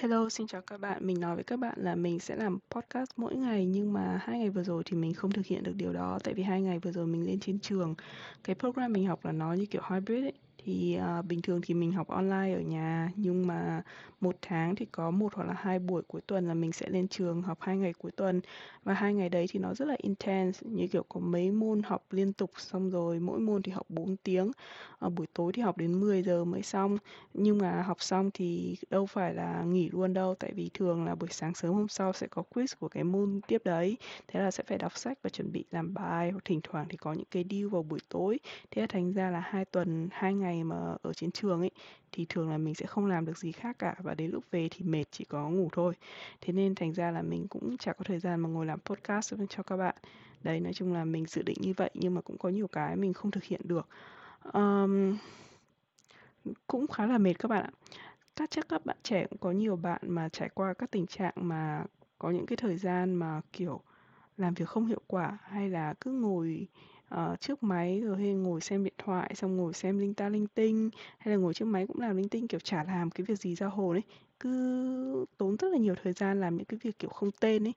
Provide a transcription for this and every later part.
Hello, xin chào các bạn. Mình nói với các bạn là mình sẽ làm podcast mỗi ngày nhưng mà hai ngày vừa rồi thì mình không thực hiện được điều đó tại vì hai ngày vừa rồi mình lên trên trường. Cái program mình học là nó như kiểu hybrid ấy. Thì à, bình thường thì mình học online ở nhà nhưng mà một tháng thì có một hoặc là hai buổi cuối tuần là mình sẽ lên trường học hai ngày cuối tuần. Và hai ngày đấy thì nó rất là intense như kiểu có mấy môn học liên tục xong rồi mỗi môn thì học 4 tiếng. À, buổi tối thì học đến 10 giờ mới xong. Nhưng mà học xong thì đâu phải là nghỉ luôn đâu tại vì thường là buổi sáng sớm hôm sau sẽ có quiz của cái môn tiếp đấy. Thế là sẽ phải đọc sách và chuẩn bị làm bài hoặc thỉnh thoảng thì có những cái deal vào buổi tối. Thế là thành ra là hai tuần hai ngày mà ở trên trường ấy thì thường là mình sẽ không làm được gì khác cả và đến lúc về thì mệt chỉ có ngủ thôi. Thế nên thành ra là mình cũng chả có thời gian mà ngồi làm podcast cho các bạn. Đấy nói chung là mình dự định như vậy nhưng mà cũng có nhiều cái mình không thực hiện được. Um, cũng khá là mệt các bạn ạ. Các chắc các bạn trẻ cũng có nhiều bạn mà trải qua các tình trạng mà có những cái thời gian mà kiểu làm việc không hiệu quả hay là cứ ngồi ờ, trước máy rồi hay ngồi xem điện thoại xong ngồi xem linh ta linh tinh hay là ngồi trước máy cũng làm linh tinh kiểu chả làm cái việc gì ra hồn ấy cứ tốn rất là nhiều thời gian làm những cái việc kiểu không tên ấy.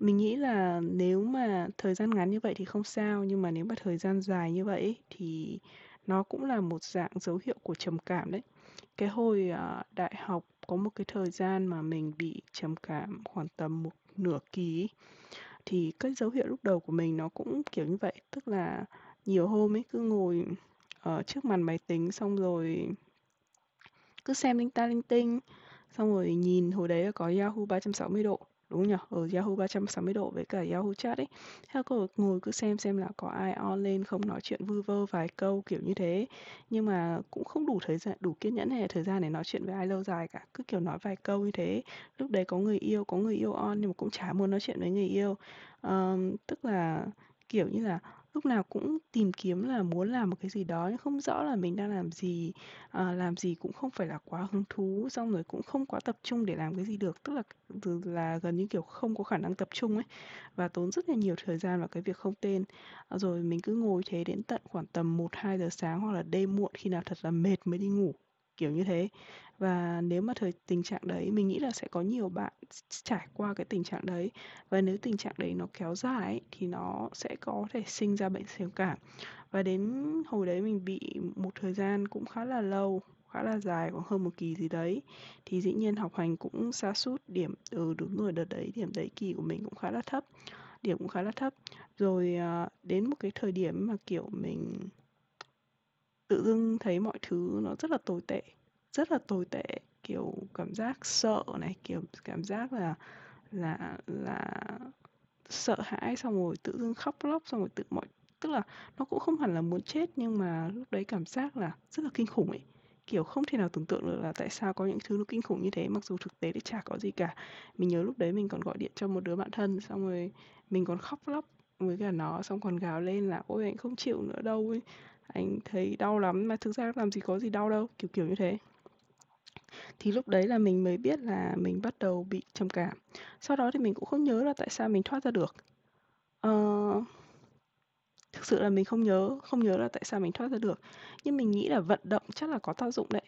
Mình nghĩ là nếu mà thời gian ngắn như vậy thì không sao nhưng mà nếu mà thời gian dài như vậy ấy, thì nó cũng là một dạng dấu hiệu của trầm cảm đấy. Cái hồi uh, đại học có một cái thời gian mà mình bị trầm cảm khoảng tầm một nửa ký ấy thì cái dấu hiệu lúc đầu của mình nó cũng kiểu như vậy, tức là nhiều hôm ấy cứ ngồi ở trước màn máy tính xong rồi cứ xem linh ta linh tinh, xong rồi nhìn hồi đấy là có Yahoo 360 độ đúng nhỉ? Ở Yahoo 360 độ với cả Yahoo chat ấy. Theo cô ngồi cứ xem xem là có ai on lên không nói chuyện vư vơ vài câu kiểu như thế. Nhưng mà cũng không đủ thời gian đủ kiên nhẫn hay là thời gian để nói chuyện với ai lâu dài cả. Cứ kiểu nói vài câu như thế. Lúc đấy có người yêu có người yêu on nhưng mà cũng chả muốn nói chuyện với người yêu. Um, tức là kiểu như là lúc nào cũng tìm kiếm là muốn làm một cái gì đó nhưng không rõ là mình đang làm gì à, làm gì cũng không phải là quá hứng thú xong rồi cũng không quá tập trung để làm cái gì được. Tức là là gần như kiểu không có khả năng tập trung ấy và tốn rất là nhiều thời gian vào cái việc không tên. À, rồi mình cứ ngồi thế đến tận khoảng tầm một hai giờ sáng hoặc là đêm muộn khi nào thật là mệt mới đi ngủ kiểu như thế. Và nếu mà thời tình trạng đấy mình nghĩ là sẽ có nhiều bạn trải qua cái tình trạng đấy. Và nếu tình trạng đấy nó kéo dài ấy, thì nó sẽ có thể sinh ra bệnh trầm cảm. Và đến hồi đấy mình bị một thời gian cũng khá là lâu khá là dài khoảng hơn một kỳ gì đấy thì dĩ nhiên học hành cũng xa sút điểm ừ đúng rồi đợt đấy điểm đấy kỳ của mình cũng khá là thấp điểm cũng khá là thấp. Rồi à, đến một cái thời điểm mà kiểu mình tự dưng thấy mọi thứ nó rất là tồi tệ, rất là tồi tệ, kiểu, cảm giác sợ này, kiểu, cảm giác là là là sợ hãi xong rồi tự dưng khóc lóc xong rồi tự mọi, tức là nó cũng không hẳn là muốn chết nhưng mà lúc đấy cảm giác là rất là kinh khủng ấy. Kiểu, không thể nào tưởng tượng được là tại sao có những thứ nó kinh khủng như thế, mặc dù thực tế thì chả có gì cả. Mình nhớ lúc đấy mình còn gọi điện cho một đứa bạn thân xong rồi mình còn khóc lóc với cả nó, xong còn gào lên là ôi, anh không chịu nữa đâu ấy anh thấy đau lắm mà thực ra làm gì có gì đau đâu kiểu kiểu như thế. Thì lúc đấy là mình mới biết là mình bắt đầu bị trầm cảm. Sau đó thì mình cũng không nhớ là tại sao mình thoát ra được. Uh, thực sự là mình không nhớ không nhớ là tại sao mình thoát ra được. Nhưng mình nghĩ là vận động chắc là có tác dụng đấy.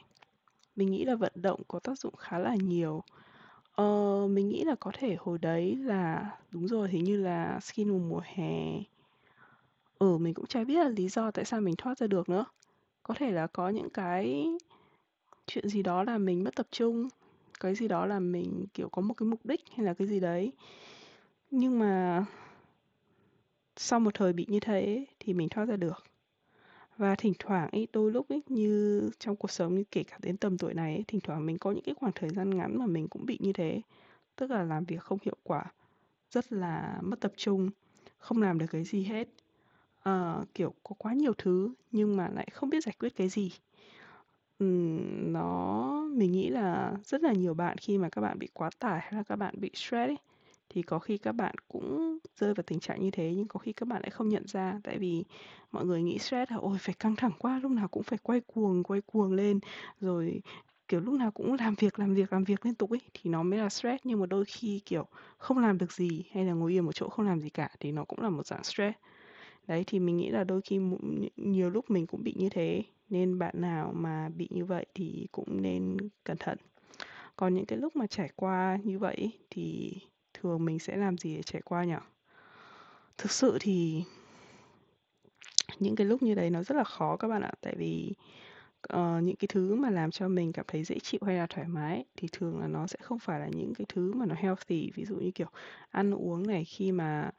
Mình nghĩ là vận động có tác dụng khá là nhiều. Ờ, mình nghĩ là có thể hồi đấy là đúng rồi hình như là skin mùa mùa hè ừ mình cũng chả biết là lý do tại sao mình thoát ra được nữa. Có thể là có những cái chuyện gì đó là mình mất tập trung cái gì đó là mình kiểu có một cái mục đích hay là cái gì đấy. Nhưng mà sau một thời bị như thế thì mình thoát ra được. Và thỉnh thoảng ấy đôi lúc ấy như trong cuộc sống như kể cả đến tầm tuổi này ấy, thỉnh thoảng mình có những cái khoảng thời gian ngắn mà mình cũng bị như thế. Tức là làm việc không hiệu quả rất là mất tập trung không làm được cái gì hết. Ờ, kiểu có quá nhiều thứ nhưng mà lại không biết giải quyết cái gì. Ừm, nó mình nghĩ là rất là nhiều bạn khi mà các bạn bị quá tải hay là các bạn bị stress ấy, thì có khi các bạn cũng rơi vào tình trạng như thế nhưng có khi các bạn lại không nhận ra. Tại vì mọi người nghĩ stress là ôi phải căng thẳng quá lúc nào cũng phải quay cuồng quay cuồng lên rồi kiểu lúc nào cũng làm việc làm việc làm việc liên tục ấy. Thì nó mới là stress nhưng mà đôi khi kiểu không làm được gì hay là ngồi yên một chỗ không làm gì cả thì nó cũng là một dạng stress đấy thì mình nghĩ là đôi khi nhiều lúc mình cũng bị như thế nên bạn nào mà bị như vậy thì cũng nên cẩn thận Còn những cái lúc mà trải qua như vậy thì thường mình sẽ làm gì để trải qua nhỉ? Thực sự thì những cái lúc như đấy nó rất là khó các bạn ạ, tại vì, uh, những cái thứ mà làm cho mình cảm thấy dễ chịu hay là thoải mái thì thường là nó sẽ không phải là những cái thứ mà nó healthy. Ví dụ như, kiểu, ăn uống này, khi mà,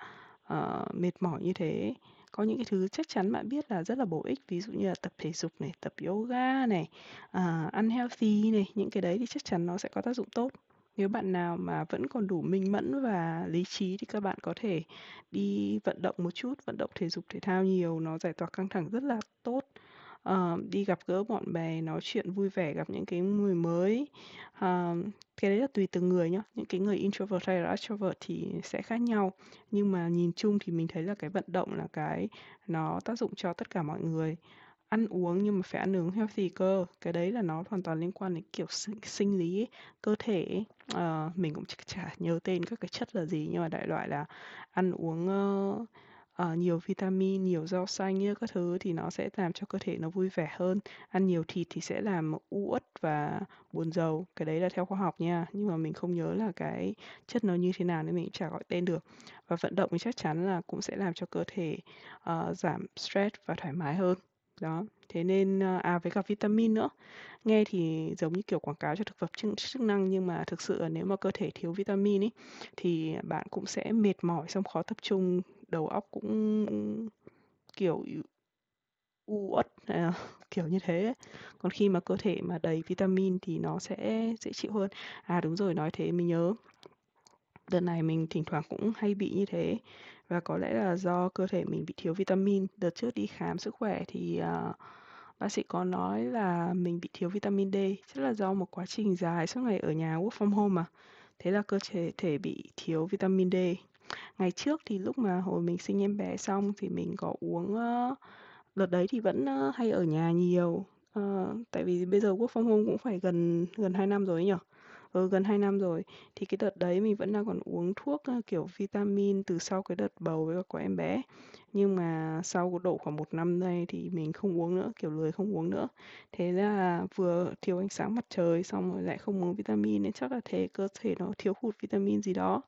uh, mệt mỏi như thế có những cái thứ chắc chắn bạn biết là rất là bổ ích, ví dụ như là tập thể dục này, tập yoga này, à, ăn healthy này, những cái đấy thì chắc chắn nó sẽ có tác dụng tốt. Nếu bạn nào mà vẫn còn đủ minh mẫn và lý trí thì các bạn có thể đi vận động một chút, vận động thể dục thể thao nhiều, nó giải tỏa căng thẳng rất là tốt. Ờ, đi gặp gỡ bạn bè, nói chuyện vui vẻ, gặp những cái người mới. Ờ, cái đấy là tùy từng người nhá, những cái người introvert hay là extrovert thì sẽ khác nhau. Nhưng mà nhìn chung thì mình thấy là cái vận động là cái nó tác dụng cho tất cả mọi người. Ăn uống nhưng mà phải ăn uống healthy cơ, cái đấy là nó hoàn toàn liên quan đến, kiểu, sinh sinh lý ấy, cơ thể ấy. Ờ, mình cũng chả nhớ tên các cái chất là gì, nhưng mà đại loại là ăn uống, ơ, uh, nhiều vitamin, nhiều rau xanh như các thứ thì nó sẽ làm cho cơ thể nó vui vẻ hơn. Ăn nhiều thịt thì sẽ làm u uất và buồn rầu, cái đấy là theo khoa học nha, nhưng mà mình không nhớ là cái chất nó như thế nào nên mình cũng chả gọi tên được. Và vận động thì chắc chắn là cũng sẽ làm cho cơ thể, uh, giảm stress và thoải mái hơn. Đó, thế nên, ờ, à, với cả vitamin nữa. Nghe thì giống như kiểu quảng cáo cho thực phẩm chức chức năng nhưng mà thực sự là nếu mà cơ thể thiếu vitamin ấy, thì bạn cũng sẽ mệt mỏi xong khó tập trung, đầu óc cũng, kiểu, u uất, à, kiểu như thế ấy. Còn khi mà cơ thể mà đầy vitamin thì nó sẽ dễ chịu hơn. À, đúng rồi, nói thế mình nhớ. Đợt này mình thỉnh thoảng cũng hay bị như thế và có lẽ là do cơ thể mình bị thiếu vitamin. Đợt trước đi khám sức khỏe thì, uh, bác sĩ có nói là mình bị thiếu vitamin D, chắc là do một quá trình dài suốt ngày ở nhà work from home mà, thế là cơ thể thể bị thiếu vitamin D. Ngày trước thì lúc mà hồi mình sinh em bé xong thì mình có uống, uh, đợt đấy thì vẫn, uh, hay ở nhà nhiều, uh, tại vì bây giờ work from home cũng phải gần gần 2 năm rồi nhỉ? Ừ, gần 2 năm rồi. Thì cái đợt đấy mình vẫn đang còn uống thuốc, kiểu, vitamin từ sau cái đợt bầu với cả của em bé. Nhưng mà sau độ khoảng một năm nay thì mình không uống nữa, kiểu, lười không uống nữa. Thế là vừa thiếu ánh sáng mặt trời xong rồi lại không uống vitamin nên chắc là thể cơ thể nó thiếu hụt vitamin gì đó.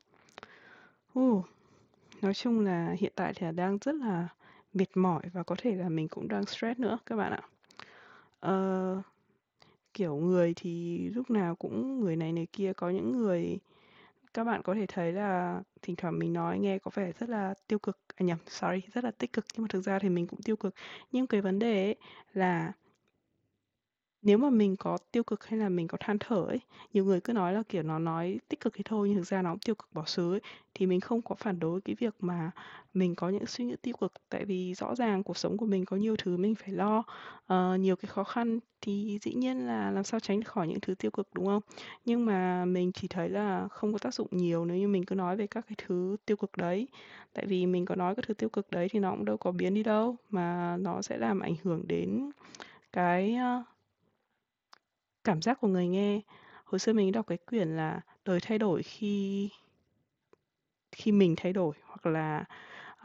Hu, nói chung là hiện tại thì là đang rất là mệt mỏi và có thể là mình cũng đang stress nữa các bạn ạ. uh, kiểu, người thì lúc nào cũng người này người kia, có những người các bạn có thể thấy là thỉnh thoảng mình nói nghe có vẻ rất là tiêu cực, à, nhầm, sorry, rất là tích cực nhưng mà thực ra thì mình cũng tiêu cực. Nhưng cái vấn đề ấy là nếu mà mình có tiêu cực hay là mình có than thở ấy, nhiều người cứ nói là, kiểu, nó nói tích cực thì thôi nhưng thực ra nó cũng tiêu cực bỏ xứ ấy, thì mình không có phản đối cái việc mà mình có những suy nghĩ tiêu cực. Tại vì rõ ràng cuộc sống của mình có nhiều thứ mình phải lo, ờ, nhiều cái khó khăn thì dĩ nhiên là làm sao tránh khỏi những thứ tiêu cực, đúng không? Nhưng mà mình chỉ thấy là không có tác dụng nhiều nếu như mình cứ nói về các cái thứ tiêu cực đấy. Tại vì mình có nói các thứ tiêu cực đấy thì nó cũng đâu có biến đi đâu, mà nó sẽ làm ảnh hưởng đến cái, uh, cảm giác của người nghe. Hồi xưa mình đọc cái quyển là "Đời thay đổi khi khi mình thay đổi" hoặc là,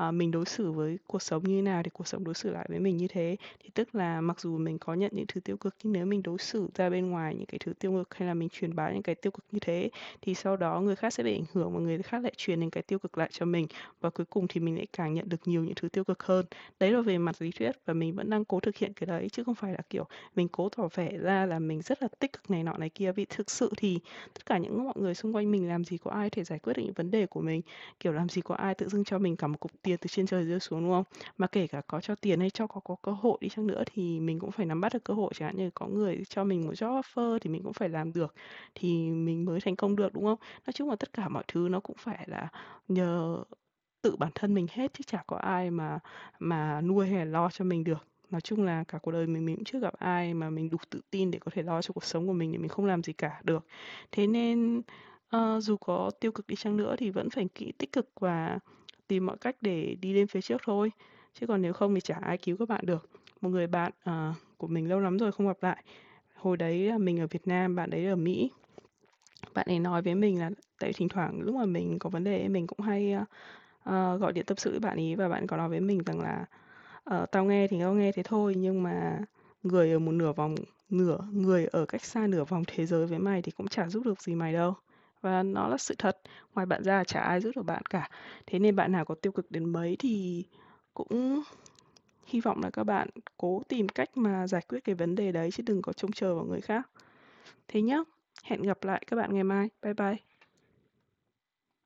uh, "Mình đối xử với cuộc sống như thế nào thì cuộc sống đối xử lại với mình như thế." Thì tức là mặc dù mình có nhận những thứ tiêu cực nhưng nếu mình đối xử ra bên ngoài những cái thứ tiêu cực hay là mình truyền bá những cái tiêu cực như thế, thì sau đó người khác sẽ bị ảnh hưởng và người khác lại truyền những cái tiêu cực lại cho mình, và cuối cùng thì mình lại càng nhận được nhiều những thứ tiêu cực hơn. Đấy là về mặt lý thuyết và mình vẫn đang cố thực hiện cái đấy chứ không phải là, kiểu, mình cố tỏ vẻ ra là mình rất là tích cực này nọ này kia. Vì thực sự thì tất cả những mọi người xung quanh mình làm gì có ai thể giải quyết được những vấn đề của mình, kiểu, làm gì có ai tự dưng cho mình cả một cục tiền từ trên trời rơi xuống, đúng không? Mà kể cả có cho tiền hay cho có có cơ hội đi chăng nữa thì mình cũng phải nắm bắt được cơ hội, chẳng hạn như có người cho mình một job offer thì mình cũng phải làm được thì mình mới thành công được, đúng không? Nói chung là tất cả mọi thứ nó cũng phải là nhờ tự bản thân mình hết chứ chả có ai mà mà nuôi hay là lo cho mình được. Nói chung là cả cuộc đời mình mình cũng chưa gặp ai mà mình đủ tự tin để có thể lo cho cuộc sống của mình để mình không làm gì cả được. Thế nên, uh, dù có tiêu cực đi chăng nữa thì vẫn phải kỹ tích cực và tìm mọi cách để đi lên phía trước thôi, chứ còn nếu không thì chả ai cứu các bạn được. Một người bạn, uh, của mình lâu lắm rồi không gặp lại, hồi đấy là mình ở Việt Nam, bạn đấy ở Mỹ. Bạn ấy nói với mình là tại thỉnh thoảng lúc mà mình có vấn đề mình cũng hay, uh, gọi điện tâm sự với bạn ấy và bạn có nói với mình rằng là uh, tao nghe thì tao nghe thế thôi nhưng mà người ở một nửa vòng nửa người ở cách xa nửa vòng thế giới với mày thì cũng chả giúp được gì mày đâu. Và nó là sự thật, ngoài bạn ra chả ai giúp được bạn cả. Thế nên bạn nào có tiêu cực đến mấy thì cũng hy vọng là các bạn cố tìm cách mà giải quyết cái vấn đề đấy chứ đừng có trông chờ vào người khác. Thế nhá, hẹn gặp lại các bạn ngày mai. Bye bye.